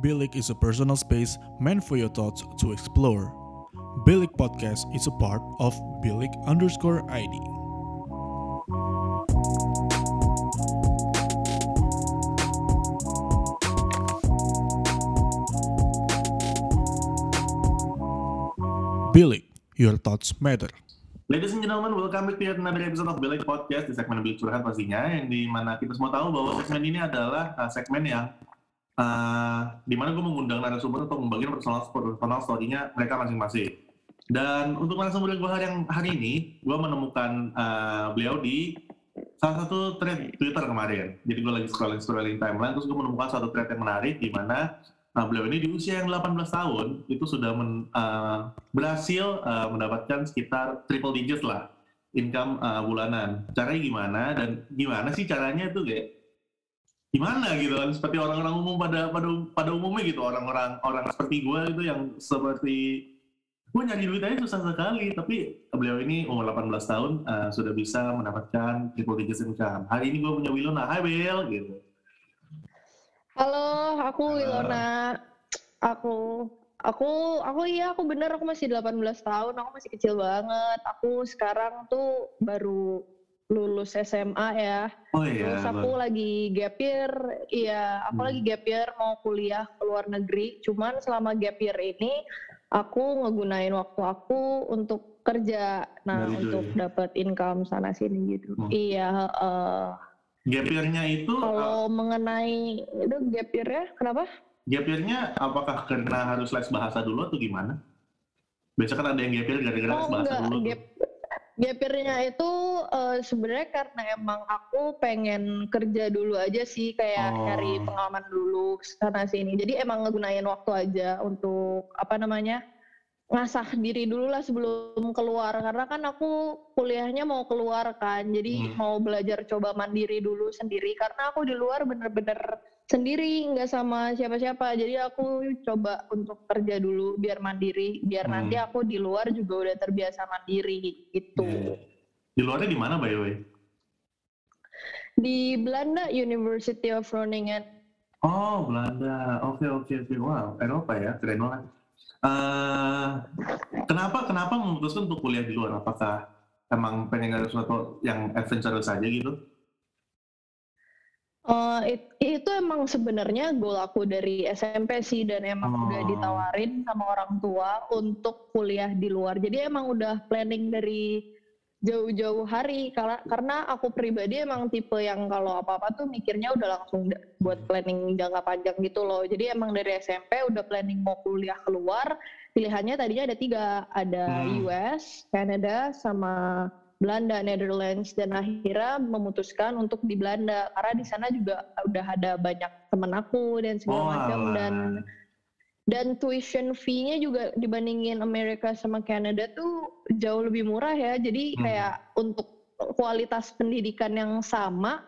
Bilik is a personal space meant for your thoughts to explore. Bilik Podcast is a part of Bilik underscore ID. Bilik, your thoughts matter. Ladies and gentlemen, welcome back to another episode of Bilik Podcast di segmen Bilik Curhat pastinya, yang di mana kita semua tahu bahwa segmen ini adalah uh, segmen yang uh, di mana gue mengundang narasumber untuk membagikan personal, personal story-nya mereka masing-masing. Dan untuk narasumber gue hari yang hari ini, gue menemukan uh, beliau di salah satu thread Twitter kemarin. Jadi gue lagi scrolling scrolling timeline, terus gue menemukan satu thread yang menarik di mana Nah, beliau ini di usia yang 18 tahun itu sudah men, uh, berhasil uh, mendapatkan sekitar triple digit lah income uh, bulanan. Caranya gimana dan gimana sih caranya itu kayak gimana gitu kan seperti orang-orang umum pada pada pada umumnya gitu orang-orang orang seperti gue itu yang seperti gue nyari duit aja susah sekali tapi beliau ini umur 18 tahun uh, sudah bisa mendapatkan triple digit income. Hari ini gue punya Wilona, hai Will gitu. Halo, aku Wilona. Aku aku aku iya aku bener aku masih 18 tahun, aku masih kecil banget. Aku sekarang tuh baru lulus SMA ya. Oh iya. Terus aku lagi gap year, iya, aku Hmm. lagi gap year mau kuliah ke luar negeri. Cuman selama gap year ini aku ngegunain waktu aku untuk kerja. Nah, Dari untuk ya? dapat income sana sini gitu. Hmm. Iya, heeh. Gap year-nya itu uh, Kalau mengenai itu gap year ya, kenapa? gap year-nya apakah karena harus les bahasa dulu atau gimana? Biasa kan ada yang gap year gara-gara les Oh bahasa enggak, dulu. gap gap year-nya itu eh, sebenarnya karena emang aku pengen kerja dulu aja sih kayak Oh. cari pengalaman dulu sana sini. Jadi emang ngegunain waktu aja untuk apa namanya ngasah diri dulu lah sebelum keluar karena kan aku kuliahnya mau keluar kan jadi Hmm. mau belajar coba mandiri dulu sendiri karena aku di luar bener-bener sendiri nggak sama siapa-siapa jadi aku coba untuk kerja dulu biar mandiri biar Hmm. nanti aku di luar juga udah terbiasa mandiri gitu Iya. Di luarnya di mana by the way? di Belanda University of Groningen Oh, Belanda. Oke, oke, oke. Wow, Eropa ya, keren banget. Eh, kenapa kenapa memutuskan untuk kuliah di luar? Apakah emang pengen ada sesuatu yang adventurous saja gitu? Eh, it- itu emang sebenarnya goal aku dari SMP sih dan emang Oh. udah ditawarin sama orang tua untuk kuliah di luar. Jadi emang udah planning dari jauh-jauh hari karena aku pribadi emang tipe yang kalau apa-apa tuh mikirnya udah langsung buat planning jangka panjang gitu loh. Jadi emang dari SMP udah planning mau kuliah keluar. Pilihannya tadinya ada tiga, ada Hmm. US, Canada, sama Belanda, Netherlands dan akhirnya memutuskan untuk di Belanda karena di sana juga udah ada banyak temen aku dan segala Oh, macam dan dan tuition fee-nya juga dibandingin Amerika sama Kanada tuh jauh lebih murah ya. Jadi Hmm. kayak untuk kualitas pendidikan yang sama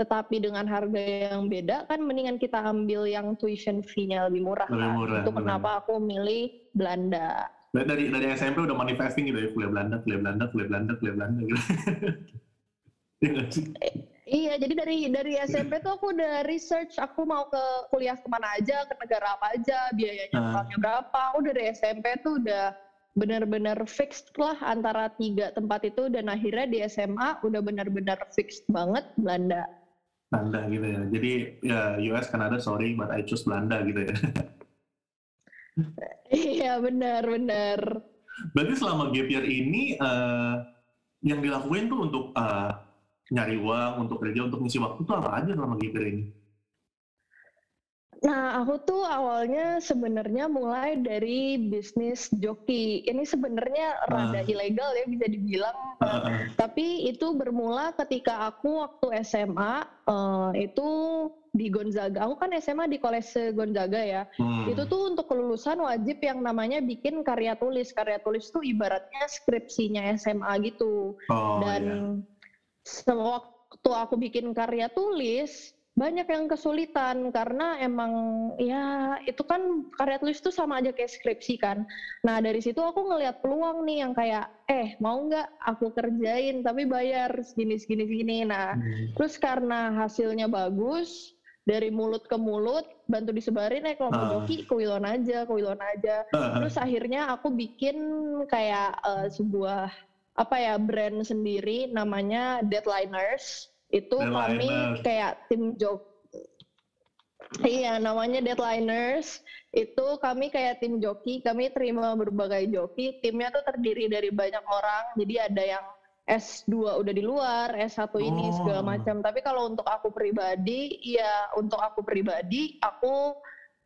tetapi dengan harga yang beda kan mendingan kita ambil yang tuition fee-nya lebih murah Lebih kan. murah, Itu kenapa aku milih Belanda. Dari dari, dari SMP udah manifesting gitu ya, kuliah Belanda, kuliah Belanda, kuliah Belanda, kuliah Belanda gitu. Iya nggak sih? Iya, jadi dari dari SMP tuh aku udah research, aku mau ke kuliah ke mana aja, ke negara apa aja, biayanya totalnya berapa. Aku dari SMP tuh udah benar-benar fixed lah antara tiga tempat itu dan akhirnya di SMA udah benar-benar fixed banget Belanda. Belanda gitu ya. Jadi ya US, Kanada, sorry, but I choose Belanda gitu ya. Iya benar-benar. Berarti selama gap year ini eh, yang dilakuin tuh untuk eh, nyari uang, untuk kerja, untuk ngisi waktu tuh apa aja selama gap year ini? Nah, aku tuh awalnya sebenarnya mulai dari bisnis joki. Ini sebenarnya rada Ah. ilegal ya bisa dibilang. Eh, Tapi itu bermula ketika aku waktu SMA eh, itu di Gonzaga. Aku kan SMA di Kolese Gonzaga ya. hmm. Itu tuh untuk kelulusan wajib yang namanya bikin karya tulis. Karya tulis tuh ibaratnya skripsinya SMA gitu. oh, Dan iya. sewaktu aku bikin karya tulis banyak yang kesulitan karena emang ya itu kan karya tulis itu sama aja kayak skripsi kan. Nah dari situ aku ngelihat peluang nih yang kayak eh mau nggak aku kerjain tapi bayar segini segini segini. Nah Hmm. terus karena hasilnya bagus dari mulut ke mulut bantu disebarin eh kelompok Ah. joki kuilon aja kuilon aja terus akhirnya aku bikin kayak eh, sebuah apa ya brand sendiri namanya Deadliners itu kami Deadliners. kayak tim jok Iya, namanya Deadliners. Itu kami kayak tim joki, kami terima berbagai joki. Timnya tuh terdiri dari banyak orang. Jadi ada yang S2 udah di luar, S1 ini Oh. segala macam. Tapi kalau untuk aku pribadi, ya untuk aku pribadi, aku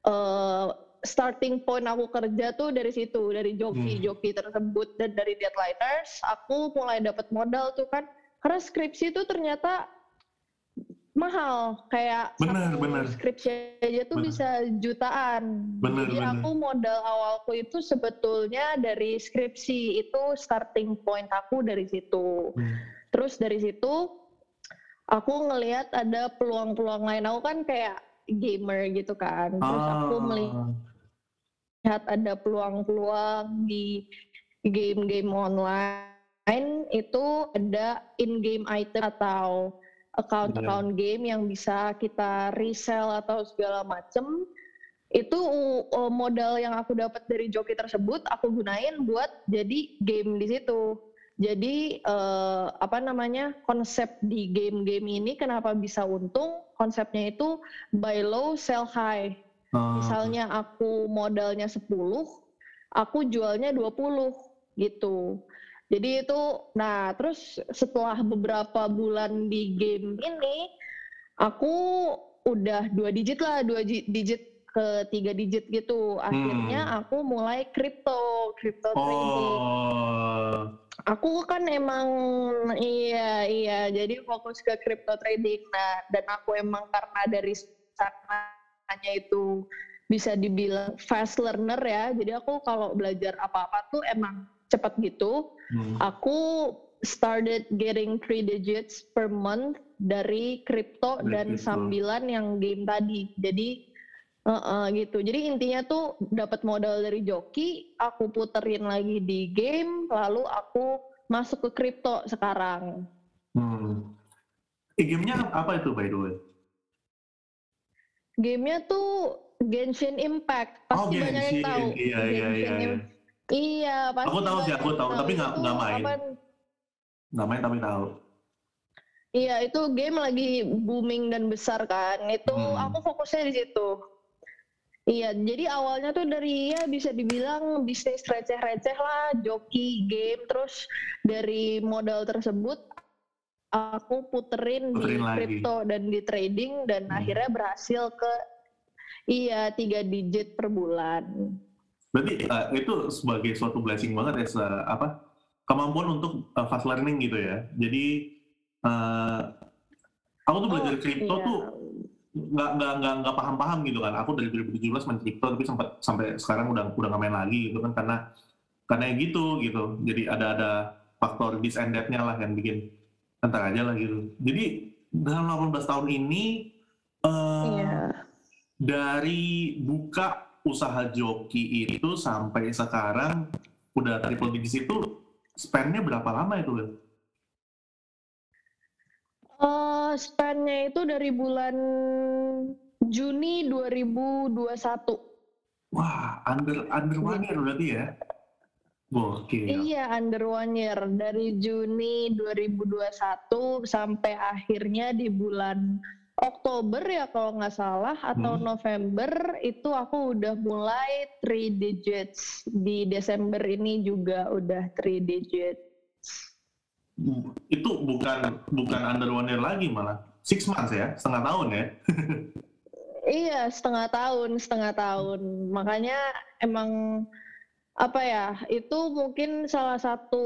eh, starting point aku kerja tuh dari situ, dari joki-joki tersebut dan dari Deadliners, aku mulai dapat modal tuh kan. Karena skripsi itu ternyata mahal kayak Benar, satu benar. skripsi aja tuh Benar. bisa jutaan. Benar, Jadi benar. aku modal awalku itu sebetulnya dari skripsi itu starting point aku dari situ. Hmm. Terus dari situ aku ngelihat ada peluang-peluang lain. Aku kan kayak gamer gitu kan. Terus aku Ah. melihat ada peluang-peluang di game-game online itu ada in-game item atau account-account game yang bisa kita resell atau segala macem. Itu uh, modal yang aku dapat dari joki tersebut aku gunain buat jadi game di situ. Jadi eh, apa namanya konsep di game-game ini kenapa bisa untung? Konsepnya itu buy low sell high. Ah. misalnya aku modalnya 10 aku jualnya 20 gitu jadi itu nah terus setelah beberapa bulan di game ini aku udah dua digit lah dua digit ke tiga digit gitu akhirnya aku mulai crypto crypto trading Oh. Aku kan emang iya iya jadi fokus ke crypto trading. Nah dan aku emang karena dari sananya itu bisa dibilang fast learner ya. Jadi aku kalau belajar apa-apa tuh emang cepat gitu. Hmm. Aku started getting three digits per month dari crypto Dari dan crypto. sambilan yang game tadi. Jadi eh, eh, gitu. Jadi intinya tuh dapat modal dari joki, aku puterin lagi di game, lalu aku masuk ke crypto sekarang. Hmm. Eh, gamenya apa itu by the way? Gamenya tuh Genshin Impact, Oh, pasti banyak yang Genshin. tahu. Iya, iya, Genshin iya, iya. Iya, pasti. Aku tahu sih, aku tahu, tapi nggak- nggak main. apa- Namanya tapi tahu. Iya, itu game lagi booming dan besar kan. Itu Hmm. aku fokusnya di situ. Iya, jadi awalnya tuh dari ya bisa dibilang bisnis receh-receh lah, joki, game, terus dari modal tersebut aku puterin, Puterin di crypto dan di trading dan Hmm. akhirnya berhasil ke iya tiga digit per bulan. Berarti eh, itu sebagai suatu blessing banget ya, se- apa kemampuan untuk eh, fast learning gitu ya. Jadi eh, aku tuh belajar Oh, kripto iya. tuh nggak nggak nggak nggak paham-paham gitu kan. Aku dari 2017 main kripto tapi sempat sampai sekarang udah udah nggak main lagi gitu kan karena karena ya gitu gitu. Jadi ada ada faktor this and that-nya lah yang bikin entar aja lah gitu. Jadi dalam 18 tahun ini eh, Iya. dari buka usaha joki itu sampai sekarang udah triple digits itu spendnya berapa lama itu Lil? Eh, span-nya itu dari bulan Juni 2021. Wah, under under one year berarti ya? Gokil. Iya, under one year. Dari Juni 2021 sampai akhirnya di bulan Oktober ya kalau nggak salah atau Hmm. November itu aku udah mulai three digits. Di Desember ini juga udah three digits. Itu bukan bukan under one year lagi malah. Six months ya, setengah tahun ya. Iya, setengah tahun, setengah tahun. Makanya emang apa ya? Itu mungkin salah satu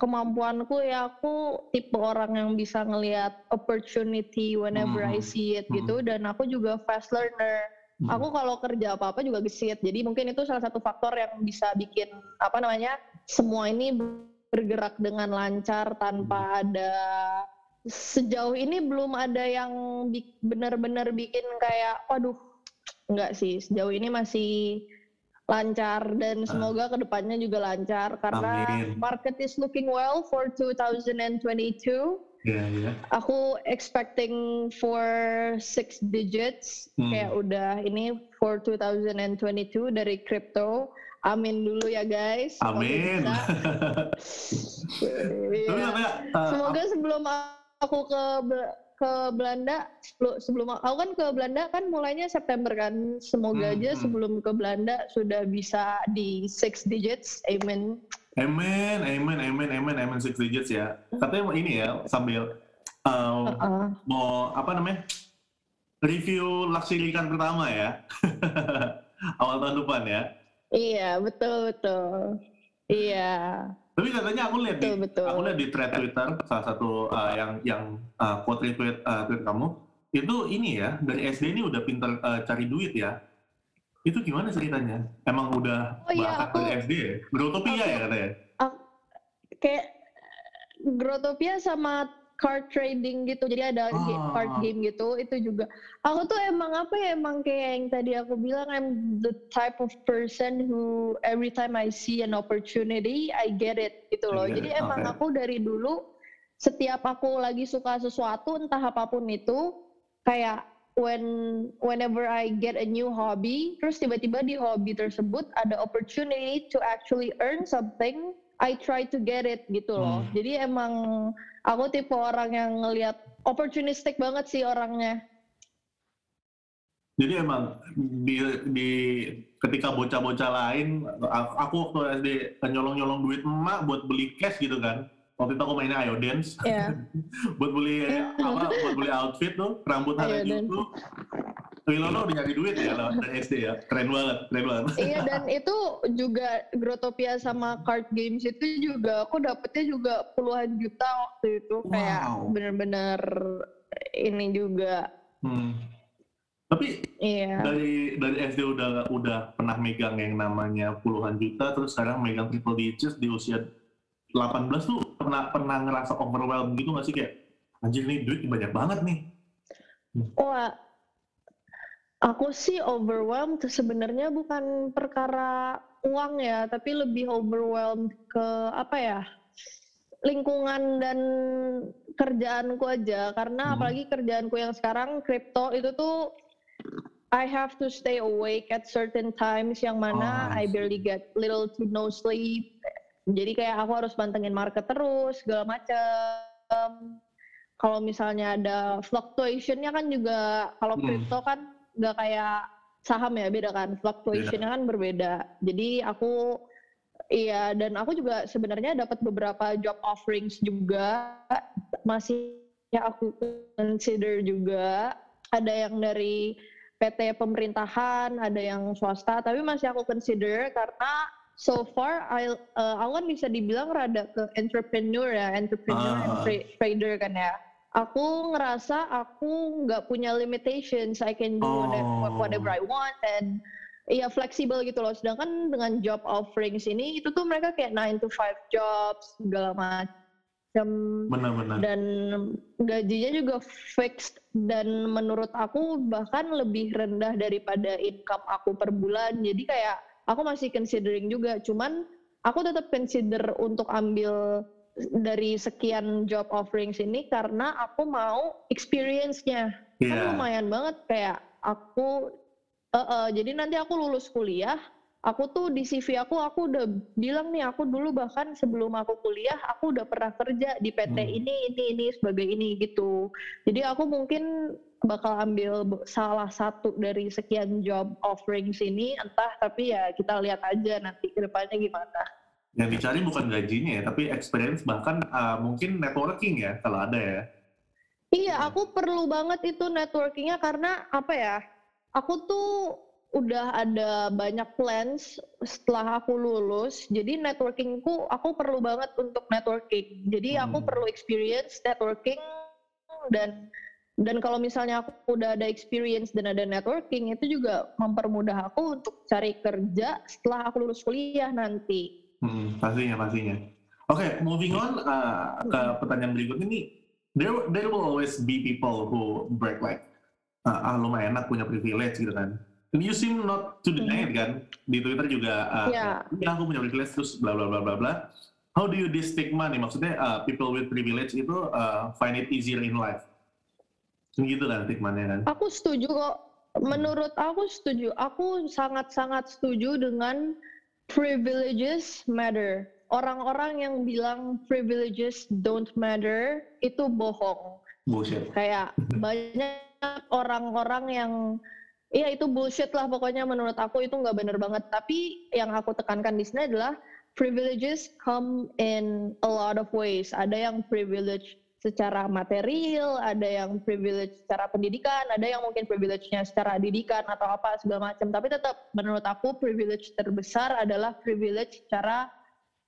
kemampuanku ya aku tipe orang yang bisa ngelihat opportunity whenever I Hmm. see it Hmm. gitu dan aku juga fast learner. Hmm. Aku kalau kerja apa-apa juga gesit. Jadi mungkin itu salah satu faktor yang bisa bikin apa namanya? semua ini bergerak dengan lancar tanpa ada sejauh ini belum ada yang benar-benar bikin kayak waduh enggak sih sejauh ini masih lancar dan semoga ke depannya juga lancar karena Amin. market is looking well for 2022 Iya, iya. Aku expecting for six digits Hmm. kayak udah ini for 2022 dari crypto. Amin dulu ya guys. Semoga Amin. bisa. Tapi Iya. katanya, uh, Semoga sebelum aku ke ke Belanda sebelum sebelum aku kan ke Belanda kan mulainya September kan. Semoga Hmm, aja hmm. sebelum ke Belanda sudah bisa di six digits. Amen. Amen, amen, amen, amen, amen six digits ya. Katanya mau ini ya sambil uh, Uh-uh. mau apa namanya review luxury car pertama ya awal tahun depan ya. Iya, betul betul. Iya, Tapi katanya aku lihat di betul betul. aku lihat di thread Twitter salah satu uh, yang yang uh, quote retweet uh, tweet kamu itu ini ya dari SD ini udah pinter uh, cari duit ya. Itu gimana ceritanya? Emang udah Oh iya, aku- dari SD ya? Berutopia aku- ya katanya? Kayak Grotopia sama card trading gitu. Jadi ada ga- Ah. card game gitu. Itu juga. Aku tuh emang apa ya? Emang kayak yang tadi aku bilang, I'm the type of person who every time I see an opportunity, I get it gitu loh. Jadi it, emang okay. aku dari dulu setiap aku lagi suka sesuatu, entah apa pun itu, kayak when whenever I get a new hobby, terus tiba-tiba di hobi tersebut ada opportunity to actually earn something, I try to get it gitu loh. Hmm. Jadi emang aku tipe orang yang ngelihat opportunistic banget sih orangnya. Jadi emang di, di ketika bocah-bocah lain, aku waktu SD nyolong-nyolong duit emak buat beli cash gitu kan. Waktu itu aku mainnya Ayo Dance, Ya. buat beli apa, buat beli outfit tuh, rambut Ayo Harajuku. Wilono udah nyari duit ya dari SD ya, keren banget, keren banget. iya dan itu juga Grotopia sama card games itu juga aku dapetnya juga puluhan juta waktu itu kayak Wow. bener-bener ini juga Hmm. Tapi iya dari dari SD udah udah pernah megang yang namanya puluhan juta, terus sekarang megang triple digits di usia 18 tuh pernah pernah ngerasa overwhelmed gitu nggak sih kayak anjir nih duit banyak banget nih. Wah, aku sih overwhelmed sebenarnya bukan perkara uang ya, tapi lebih overwhelmed ke apa ya? lingkungan dan kerjaanku aja karena Hmm. apalagi kerjaanku yang sekarang kripto itu tuh I have to stay awake at certain times yang mana Oh, I I barely get little to no sleep. Jadi kayak aku harus pantengin market terus segala macam. Kalau misalnya ada fluctuationnya kan juga kalau Hmm. kripto kan nggak kayak saham ya beda kan fluctuationnya kan berbeda. Jadi aku iya dan aku juga sebenarnya dapat beberapa job offerings juga masih ya aku consider juga ada yang dari PT pemerintahan, ada yang swasta, tapi masih aku consider karena so far I, uh, aku kan bisa dibilang rada ke entrepreneur ya, entrepreneur and Ah. tra- trader kan ya. Aku ngerasa aku nggak punya limitations, I can do whatever, Oh. whatever I want and Iya fleksibel gitu loh. Sedangkan dengan job offerings ini itu tuh mereka kayak 9 to 5 jobs segala macam Benar-benar. dan gajinya juga fixed dan menurut aku bahkan lebih rendah daripada income aku per bulan. Jadi kayak aku masih considering juga. Cuman aku tetap consider untuk ambil dari sekian job offerings ini karena aku mau experience-nya kan Iya. lumayan banget kayak aku eh, eh, jadi nanti aku lulus kuliah aku tuh di CV aku aku udah bilang nih aku dulu bahkan sebelum aku kuliah aku udah pernah kerja di PT Hmm. ini ini ini sebagai ini gitu jadi aku mungkin bakal ambil salah satu dari sekian job offerings ini entah tapi ya kita lihat aja nanti ke depannya gimana Yang dicari bukan gajinya ya, tapi experience bahkan uh, mungkin networking ya kalau ada ya. Iya, aku perlu banget itu networkingnya karena apa ya? Aku tuh udah ada banyak plans setelah aku lulus. Jadi networkingku aku perlu banget untuk networking. Jadi aku Hmm. perlu experience networking dan dan kalau misalnya aku udah ada experience dan ada networking itu juga mempermudah aku untuk cari kerja setelah aku lulus kuliah nanti. Hmm, pastinya, pastinya. Oke, moving on uh, ke pertanyaan berikutnya nih. There, there will always be people who break like, uh, ah lumayan enak punya privilege gitu kan. And you seem not to deny it kan. Di Twitter juga, uh, Iya. ya aku punya privilege terus bla bla bla bla bla. how do you this stigma nih? Maksudnya uh, people with privilege itu uh, find it easier in life. Gitu kan stigmanya kan? Aku setuju kok. Menurut aku setuju. Aku sangat-sangat setuju dengan privileges matter. Orang-orang yang bilang privileges don't matter itu bohong. Bullshit. Kayak banyak orang-orang yang Iya itu bullshit lah pokoknya menurut aku itu nggak bener banget. Tapi yang aku tekankan di sini adalah privileges come in a lot of ways. Ada yang privilege secara material, ada yang privilege secara pendidikan, ada yang mungkin privilege-nya secara didikan atau apa segala macam. Tapi tetap menurut aku privilege terbesar adalah privilege secara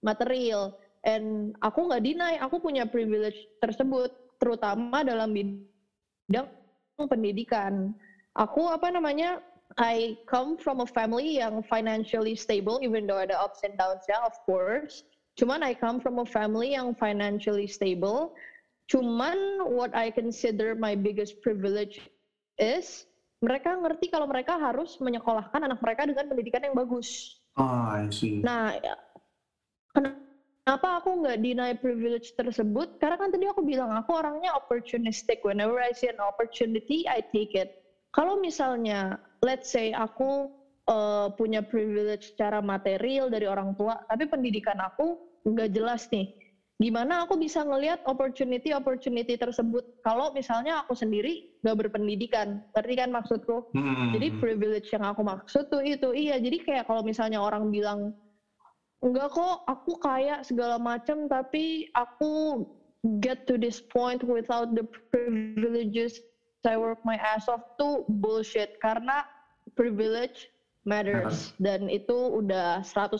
material. And aku nggak deny, aku punya privilege tersebut, terutama dalam bidang pendidikan. Aku apa namanya I come from a family yang financially stable, even though ada ups and downs ya, of course. Cuman I come from a family yang financially stable. Cuman what I consider my biggest privilege is mereka ngerti kalau mereka harus menyekolahkan anak mereka dengan pendidikan yang bagus. Oh, I see. Nah, ya, kenapa aku nggak deny privilege tersebut? Karena kan tadi aku bilang aku orangnya opportunistic. Whenever I see an opportunity, I take it. Kalau misalnya let's say aku uh, punya privilege secara material dari orang tua, tapi pendidikan aku nggak jelas nih. Gimana aku bisa ngelihat opportunity-opportunity tersebut kalau misalnya aku sendiri nggak berpendidikan, ngerti kan maksudku? Hmm. Jadi privilege yang aku maksud tuh itu, iya. Jadi kayak kalau misalnya orang bilang enggak kok aku kaya segala macam, tapi aku get to this point without the privileges I work my ass off tuh bullshit karena privilege matters dan itu udah 100%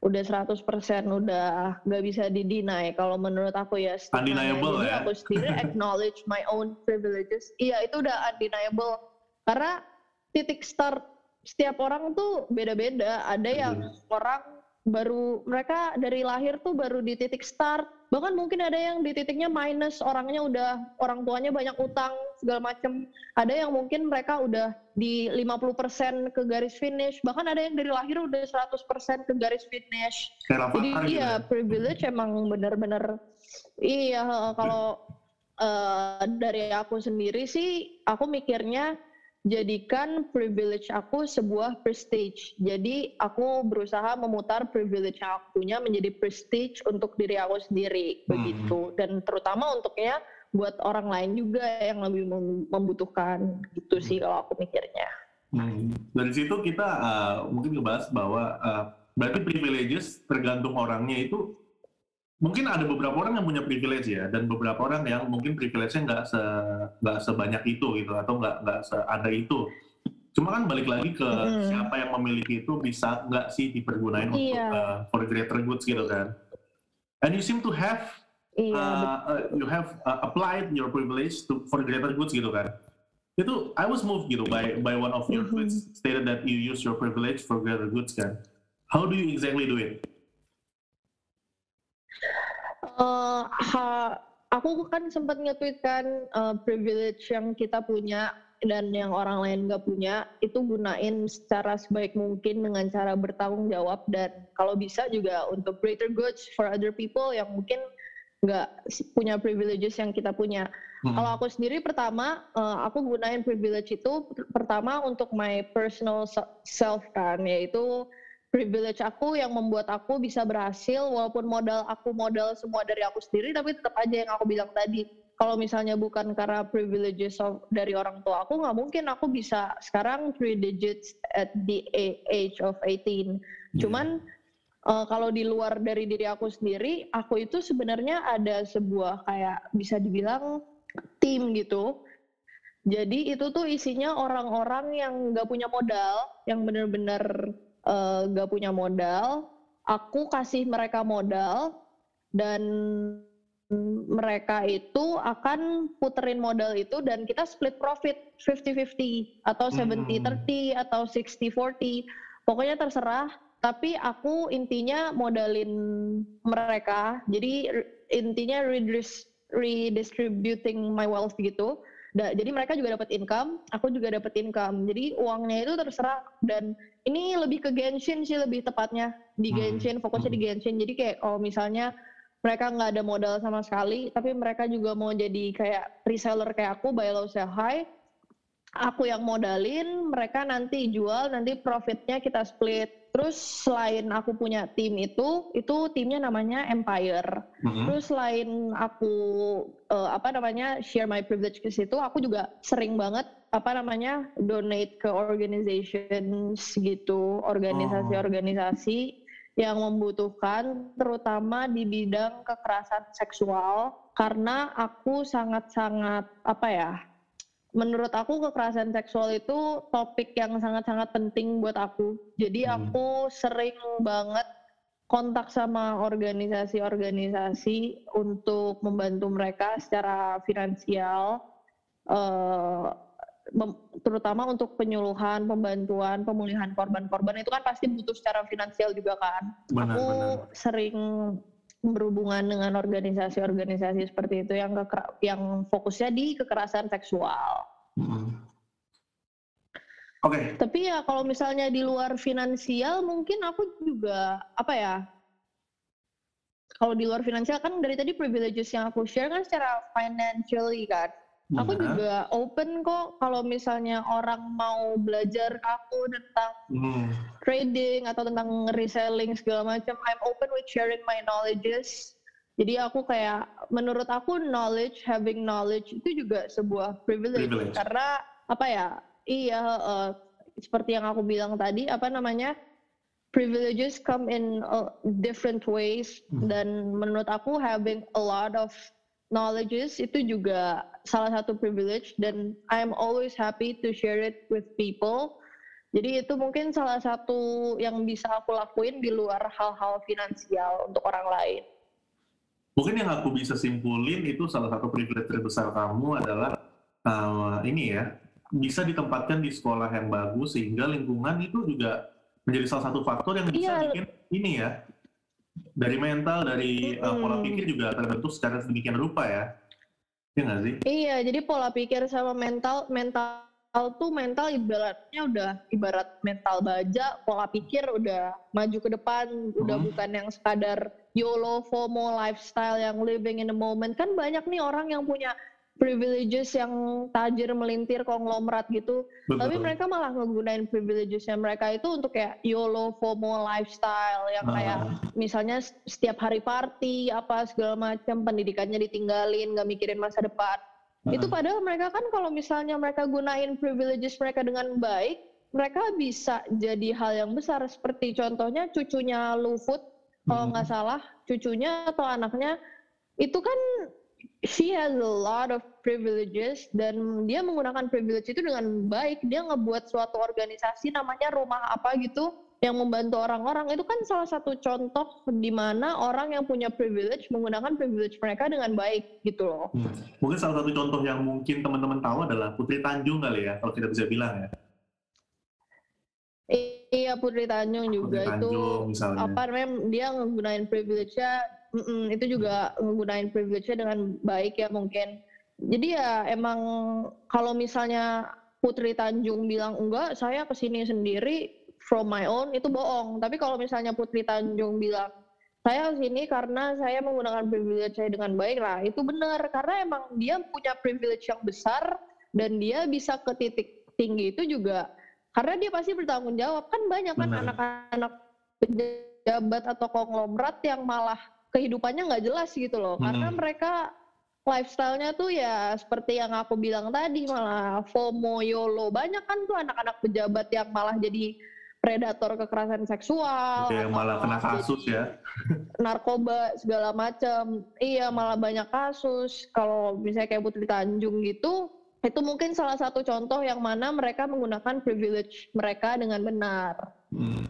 udah 100% udah nggak bisa didinai kalau menurut aku ya undeniable ya. aku sendiri acknowledge my own privileges. Iya itu udah undeniable. Karena titik start setiap orang tuh beda-beda. Ada yang orang baru mereka dari lahir tuh baru di titik start. Bahkan mungkin ada yang di titiknya minus orangnya udah orang tuanya banyak utang segala macem. Ada yang mungkin mereka udah di 50% ke garis finish. Bahkan ada yang dari lahir udah 100% ke garis finish. Jadi iya ya? privilege emang bener-bener. Iya kalau uh, dari aku sendiri sih aku mikirnya jadikan privilege aku sebuah prestige. Jadi aku berusaha memutar privilege yang aku punya menjadi prestige untuk diri aku sendiri hmm. begitu. Dan terutama untuknya buat orang lain juga yang lebih membutuhkan gitu sih hmm. kalau aku mikirnya. Hmm. Dari situ kita uh, mungkin ngebahas bahwa uh, berarti privileges tergantung orangnya itu mungkin ada beberapa orang yang punya privilege ya dan beberapa orang yang mungkin privilege-nya nggak se nggak sebanyak itu gitu atau nggak nggak seada itu cuma kan balik lagi ke mm. siapa yang memiliki itu bisa nggak sih dipergunakan yeah. untuk uh, for greater goods gitu kan and you seem to have yeah, uh, uh, you have uh, applied your privilege to for greater goods gitu kan itu I was moved gitu by by one of your mm -hmm. tweets stated that you use your privilege for greater goods kan how do you exactly do it Uh, ha, aku kan sempat nge-tweet kan uh, privilege yang kita punya dan yang orang lain nggak punya itu gunain secara sebaik mungkin dengan cara bertanggung jawab dan kalau bisa juga untuk greater goods for other people yang mungkin nggak punya privileges yang kita punya. Hmm. Kalau aku sendiri pertama uh, aku gunain privilege itu pertama untuk my personal self kan yaitu privilege aku yang membuat aku bisa berhasil walaupun modal aku modal semua dari aku sendiri tapi tetap aja yang aku bilang tadi. Kalau misalnya bukan karena privileges of, dari orang tua aku nggak mungkin aku bisa sekarang three digits at the age of 18 yeah. cuman uh, kalau di luar dari diri aku sendiri aku itu sebenarnya ada sebuah kayak bisa dibilang tim gitu. Jadi itu tuh isinya orang-orang yang nggak punya modal yang benar-benar uh, gak punya modal, aku kasih mereka modal dan mereka itu akan puterin modal itu dan kita split profit 50-50 atau 70-30 hmm. atau 60-40 pokoknya terserah tapi aku intinya modalin mereka. Jadi intinya redistributing my wealth gitu Da, jadi mereka juga dapat income, aku juga dapat income. Jadi uangnya itu terserah dan ini lebih ke Genshin sih lebih tepatnya di Hmm. Genshin, fokusnya di Genshin. Jadi kayak oh misalnya mereka nggak ada modal sama sekali, tapi mereka juga mau jadi kayak reseller kayak aku, buy low sell high. Aku yang modalin, mereka nanti jual, nanti profitnya kita split. Terus selain aku punya tim itu, itu timnya namanya Empire. Mhm. Terus selain aku eh, apa namanya share my privilege ke situ, aku juga sering banget apa namanya donate ke organizations gitu, organisasi-organisasi yang membutuhkan terutama di bidang kekerasan seksual karena aku sangat-sangat apa ya menurut aku kekerasan seksual itu topik yang sangat-sangat penting buat aku. Jadi Hmm. aku sering banget kontak sama organisasi-organisasi untuk membantu mereka secara finansial, eh, terutama untuk penyuluhan, pembantuan, pemulihan korban-korban itu kan pasti butuh secara finansial juga kan. Benar, aku benar. sering berhubungan dengan organisasi-organisasi seperti itu yang yang fokusnya di kekerasan seksual. Mhm. Oke, Tapi ya kalau misalnya di luar finansial mungkin aku juga apa ya? Kalau di luar finansial kan dari tadi privileges yang aku share kan secara financially kan. Aku juga open kok kalau misalnya orang mau belajar ke aku tentang Hmm. trading atau tentang reselling segala macam. I'm open with sharing my knowledges. Jadi aku kayak menurut aku knowledge, having knowledge itu juga sebuah privilege, Privilege. karena apa ya? Iya, eh, seperti yang aku bilang tadi, apa namanya? Privileges come in uh, different ways Hmm. dan menurut aku having a lot of knowledges itu juga salah satu privilege dan I'm always happy to share it with people. Jadi itu mungkin salah satu yang bisa aku lakuin di luar hal-hal finansial untuk orang lain. Mungkin yang aku bisa simpulin itu salah satu privilege terbesar kamu adalah uh, ini ya, bisa ditempatkan di sekolah yang bagus sehingga lingkungan itu juga menjadi salah satu faktor yang bisa Iya. bikin ini ya, dari mental, dari uh, pola pikir juga terbentuk secara sedemikian rupa ya. Iya nggak sih? Iya, jadi pola pikir sama mental, mental tuh mental ibaratnya udah ibarat mental baja, pola pikir udah maju ke depan, udah Hmm. bukan yang sekadar YOLO, FOMO, lifestyle yang living in the moment. Kan banyak nih orang yang punya privileges yang tajir melintir konglomerat gitu. Tapi Betul. mereka malah ngegunain privilegesnya mereka itu untuk kayak YOLO, FOMO, lifestyle yang kayak Ah, misalnya s- setiap hari party apa segala macam pendidikannya ditinggalin nggak mikirin masa depan. Itu ah, padahal mereka kan kalau misalnya mereka gunain privileges mereka dengan baik mereka bisa jadi hal yang besar. Seperti contohnya cucunya Luffut kalau mm, nggak salah cucunya atau anaknya itu kan she has a lot of privileges dan dia menggunakan privilege itu dengan baik dia ngebuat suatu organisasi namanya rumah apa gitu yang membantu orang-orang itu kan salah satu contoh di mana orang yang punya privilege menggunakan privilege mereka dengan baik gitu loh. Hmm. Mungkin salah satu contoh yang mungkin teman-teman tahu adalah Putri Tanjung kali ya, kalau kita bisa bilang ya. Iya Putri Tanjung juga Putri itu Tanjung misalnya. apa namanya dia ngegunain privilege-nya mm-mm, itu juga ngegunain privilege-nya dengan baik ya mungkin. Jadi ya emang kalau misalnya Putri Tanjung bilang enggak, saya ke sini sendiri from my own itu bohong. Tapi kalau misalnya Putri Tanjung bilang saya ke sini karena saya menggunakan privilege saya dengan baik lah, itu benar karena emang dia punya privilege yang besar dan dia bisa ke titik tinggi itu juga karena dia pasti bertanggung jawab kan banyak kan anak-anak pejabat atau konglomerat yang malah kehidupannya nggak jelas gitu loh karena Hmm. mereka lifestyle-nya tuh ya seperti yang aku bilang tadi malah FOMO, YOLO banyak kan tuh anak-anak pejabat yang malah jadi predator kekerasan seksual Yang atau malah kena kasus ya. narkoba segala macam iya malah banyak kasus kalau misalnya kayak Putri Tanjung gitu itu mungkin salah satu contoh yang mana mereka menggunakan privilege mereka dengan benar Hmm.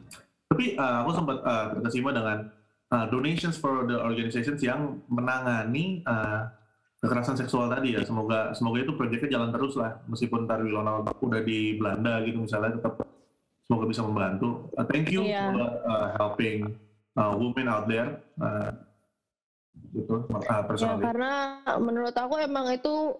Tapi uh, aku sempat uh, terkesima dengan uh, donations for the organizations yang menangani uh, kekerasan seksual tadi ya. Semoga semoga itu proyeknya jalan terus lah. Meskipun Tarwilona udah di Belanda gitu misalnya, tetap semoga bisa membantu. Uh, thank you Iya. for uh, helping uh, women out there. Uh, gitu, uh, ya karena menurut aku emang itu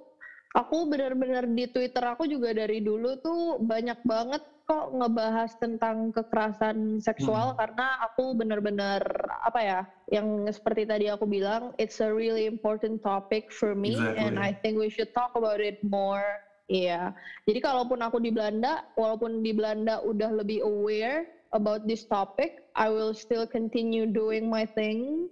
aku benar-benar di Twitter aku juga dari dulu tuh banyak banget kok ngebahas tentang kekerasan seksual Hmm. karena aku benar-benar apa ya yang seperti tadi aku bilang it's a really important topic for me Exactly. and I think we should talk about it more Iya, jadi kalaupun aku di Belanda, walaupun di Belanda udah lebih aware about this topic, I will still continue doing my thing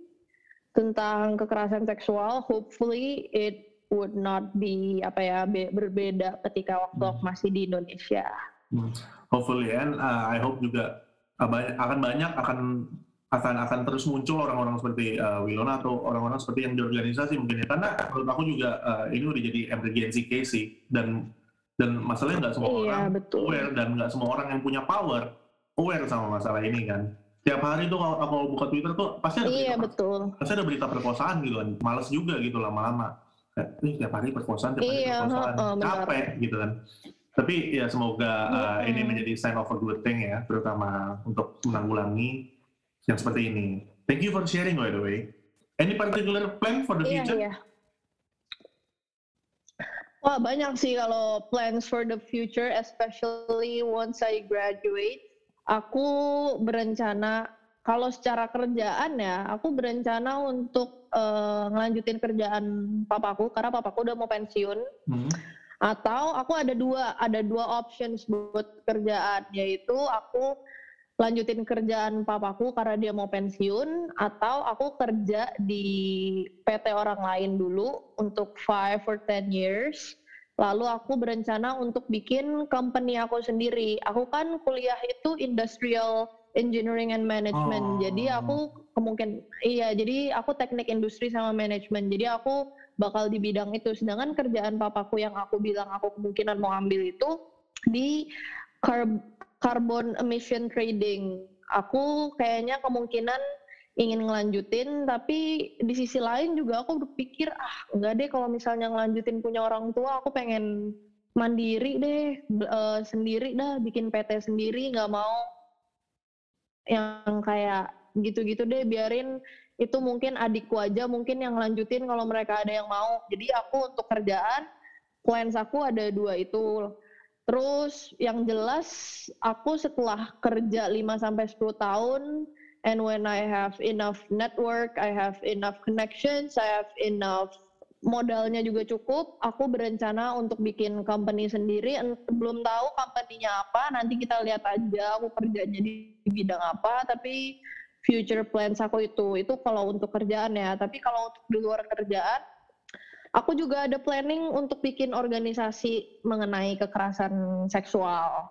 tentang kekerasan seksual. Hopefully it would not be apa ya be- berbeda ketika waktu aku masih di Indonesia. Hmm. Hopefully and uh, I hope juga uh, banyak, akan banyak akan akan akan terus muncul orang-orang seperti uh, Wilona atau orang-orang seperti yang di organisasi mungkin ya karena menurut aku juga uh, ini udah jadi emergency case sih dan dan masalahnya nggak semua Iya, orang betul. aware dan nggak semua orang yang punya power aware sama masalah ini kan tiap hari tuh kalau aku buka Twitter tuh pasti ada Iya berita, betul. pasti ada berita perkosaan gitu kan males juga gitu lama-lama "Ih, tiap hari perkosaan tiap hari Iya, perkosaan benar. capek gitu kan tapi ya semoga uh, ini menjadi sign of a good thing ya terutama untuk menanggulangi yang seperti ini thank you for sharing by the way any particular plan for the Iya future iya. Wah banyak sih kalau plans for the future, especially once I graduate. Aku berencana kalau secara kerjaan ya, aku berencana untuk eh, ngelanjutin kerjaan papaku karena papaku udah mau pensiun. Hmm. Atau aku ada dua, ada dua options buat kerjaan, yaitu aku lanjutin kerjaan papaku karena dia mau pensiun, atau aku kerja di PT orang lain dulu untuk 5 or 10 years. Lalu aku berencana untuk bikin company aku sendiri. Aku kan kuliah itu industrial engineering and management. Oh. Jadi aku kemungkinan iya, jadi aku teknik industri sama manajemen. Jadi aku bakal di bidang itu. Sedangkan kerjaan papaku yang aku bilang aku kemungkinan mau ambil itu di carb- carbon emission trading. Aku kayaknya kemungkinan ingin ngelanjutin, tapi di sisi lain juga aku berpikir ah enggak deh kalau misalnya ngelanjutin punya orang tua, aku pengen mandiri deh, eh, sendiri dah, bikin PT sendiri, nggak mau yang kayak gitu-gitu deh, biarin itu mungkin adikku aja mungkin yang lanjutin kalau mereka ada yang mau. Jadi aku untuk kerjaan plans aku ada dua itu. Terus yang jelas aku setelah kerja 5 sampai 10 tahun and when I have enough network, I have enough connections, I have enough modalnya juga cukup, aku berencana untuk bikin company sendiri. En- Belum tahu company-nya apa, nanti kita lihat aja aku kerjanya di bidang apa, tapi future plans aku itu itu kalau untuk kerjaan ya. Tapi kalau untuk di luar kerjaan aku juga ada planning untuk bikin organisasi mengenai kekerasan seksual.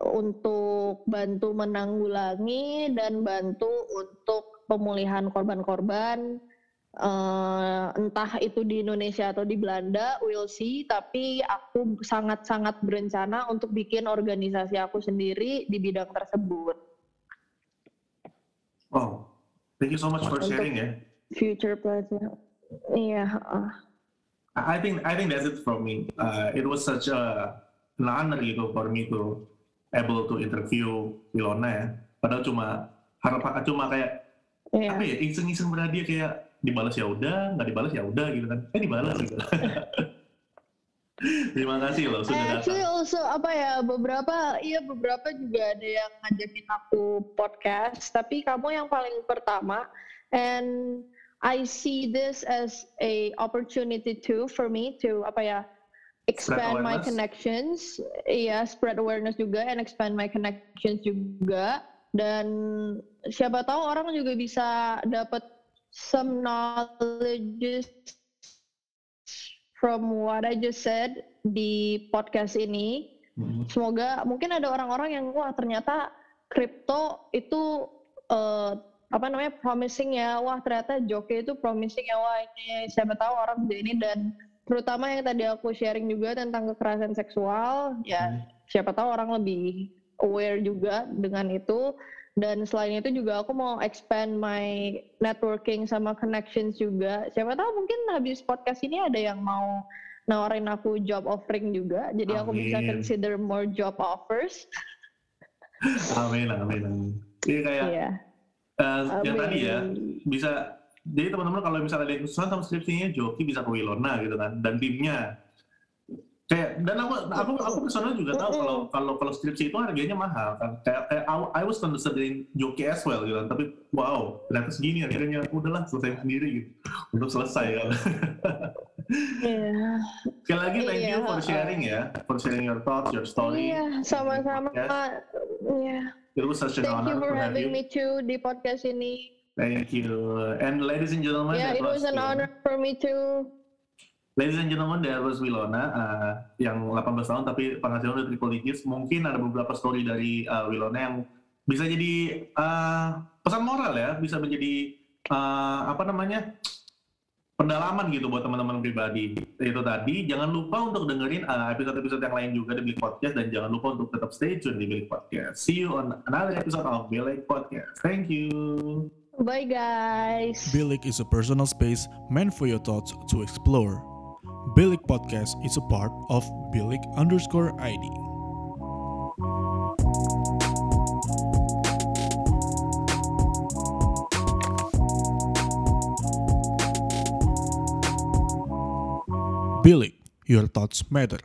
Untuk bantu menanggulangi dan bantu untuk pemulihan korban-korban. Eh, entah itu di Indonesia atau di Belanda we'll see. Tapi aku sangat-sangat berencana untuk bikin organisasi aku sendiri di bidang tersebut thank you so much for sharing ya future plans iya heeh. I think I think that's it from me. Uh, it was such a an honor gitu for me to able to interview Ilona ya. Padahal cuma harap cuma kayak Iya. apa ya iseng-iseng berhadiah kayak dibalas ya udah, nggak dibalas ya udah gitu kan. Eh dibalas gitu. Terima kasih loh sudah datang. Actually also apa ya beberapa iya beberapa juga ada yang ngajakin aku podcast. Tapi kamu yang paling pertama and I see this as a opportunity too for me to apa ya expand my connections. Iya spread awareness juga and expand my connections juga. Dan siapa tahu orang juga bisa dapat some knowledge from what I just said di podcast ini. Hmm. Semoga mungkin ada orang-orang yang wah ternyata kripto itu eh, apa namanya promising ya. Wah ternyata joki itu promising ya. Wah ini siapa tahu orang ini dan terutama yang tadi aku sharing juga tentang kekerasan seksual ya Hmm. siapa tahu orang lebih aware juga dengan itu dan selain itu juga aku mau expand my networking sama connections juga siapa tahu mungkin habis podcast ini ada yang mau nawarin aku job offering juga jadi aku bisa Amin. consider more job offers Amin, amin, amin. Iya kayak iya eh, yang tadi ya Amin. bisa jadi teman-teman kalau misalnya ada yang kesusahan sama skripsinya Joki bisa ke Wilona gitu kan dan timnya kayak dan aku aku aku personal juga tahu kalau kalau kalau skripsi itu harganya mahal kan kayak, kayak I, I was considering joki as well gitu tapi wow ternyata segini akhirnya udahlah selesai sendiri gitu untuk selesai kan Iya. sekali lagi thank you Iya, for sharing ya for sharing your thoughts your story Iya, sama-sama. Yes. Iya. it was such an Thank honor you for having you me too di podcast ini. thank you and ladies and gentlemen Yeah, it was an honor for me too. Ladies and gentlemen, that was Wilona uh, yang 18 tahun tapi penghasilan udah triple digits. Mungkin ada beberapa story dari uh, Wilona yang bisa jadi uh, pesan moral ya, bisa menjadi uh, apa namanya pendalaman gitu buat teman-teman pribadi. Itu tadi, jangan lupa untuk dengerin uh, episode-episode yang lain juga di Bilik Podcast dan jangan lupa untuk tetap stay tune di Bilik Podcast. See you on another episode of Bilik Podcast. Thank you. Bye guys. Bilik is a personal space meant for your thoughts to explore. Bilik Podcast is a part of Bilik underscore ID. Bilik, your thoughts matter.